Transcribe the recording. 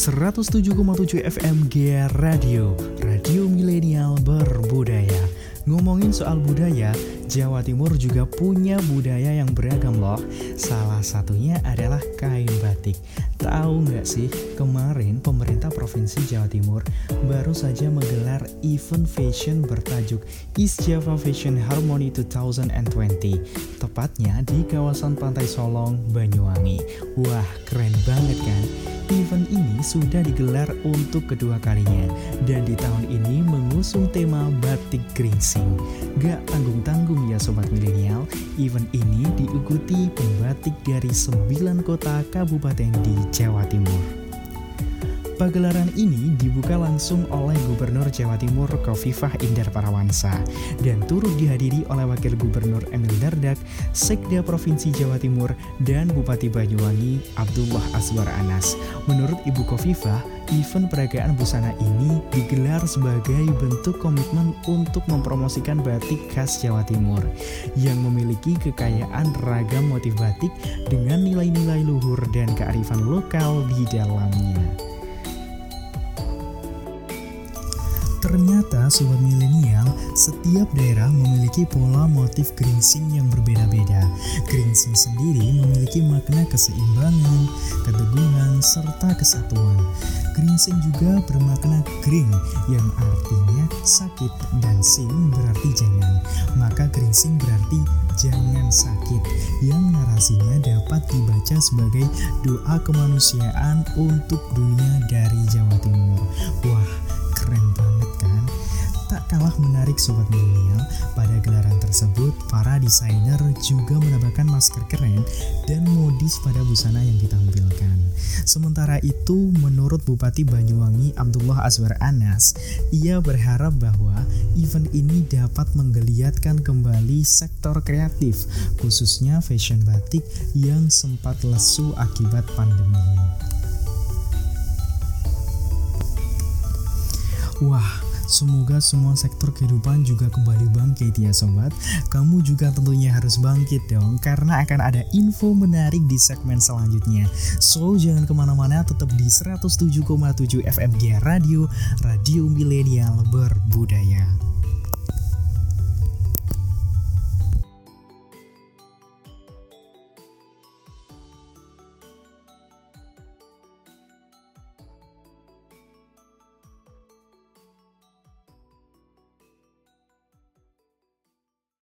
107,7 FM GR Radio, Radio Milenial Berbudaya. Ngomongin soal budaya, Jawa Timur juga punya budaya yang beragam loh. Salah satunya adalah kain batik. Tahu nggak sih, kemarin pemerintah Provinsi Jawa Timur baru saja menggelar event fashion bertajuk East Java Fashion Harmony 2020. Tepatnya di kawasan Pantai Solong, Banyuwangi. Wah, keren banget kan? Event ini sudah digelar untuk kedua kalinya dan di tahun ini mengusung tema batik gringsing. Gak tanggung-tanggung ya sobat milenial, event ini diikuti pembatik dari 9 kota kabupaten di Jawa Timur. Pagelaran ini dibuka langsung oleh Gubernur Jawa Timur Kofifah Indar Parawansa dan turut dihadiri oleh Wakil Gubernur Emil Dardak, Sekda Provinsi Jawa Timur, dan Bupati Banyuwangi Abdullah Aswar Anas. Menurut Ibu Kofifah, event peragaan busana ini digelar sebagai bentuk komitmen untuk mempromosikan batik khas Jawa Timur yang memiliki kekayaan ragam motif batik dengan nilai-nilai luhur dan kearifan lokal di dalamnya. Ternyata sobat milenial, setiap daerah memiliki pola motif gringsing yang berbeda-beda. Gringsing sendiri memiliki makna keseimbangan, keteguhan, serta kesatuan. Gringsing juga bermakna gring yang artinya sakit dan sing berarti jangan. Maka gringsing berarti jangan sakit yang narasinya dapat dibaca sebagai doa kemanusiaan untuk dunia dari Jawa Timur. Wah, keren banget kalah menarik sobat milenial, pada gelaran tersebut para desainer juga menambahkan masker keren dan modis pada busana yang ditampilkan. Sementara itu, menurut Bupati Banyuwangi Abdullah Azwar Anas, ia berharap bahwa event ini dapat menggeliatkan kembali sektor kreatif, khususnya fashion batik yang sempat lesu akibat pandemi. Wah, Semoga semua sektor kehidupan juga kembali bangkit ya sobat. Kamu juga tentunya harus bangkit dong karena akan ada info menarik di segmen selanjutnya. So jangan ke mana-mana tetap di 107,7 FMG Radio, Radio Milenial Berbudaya.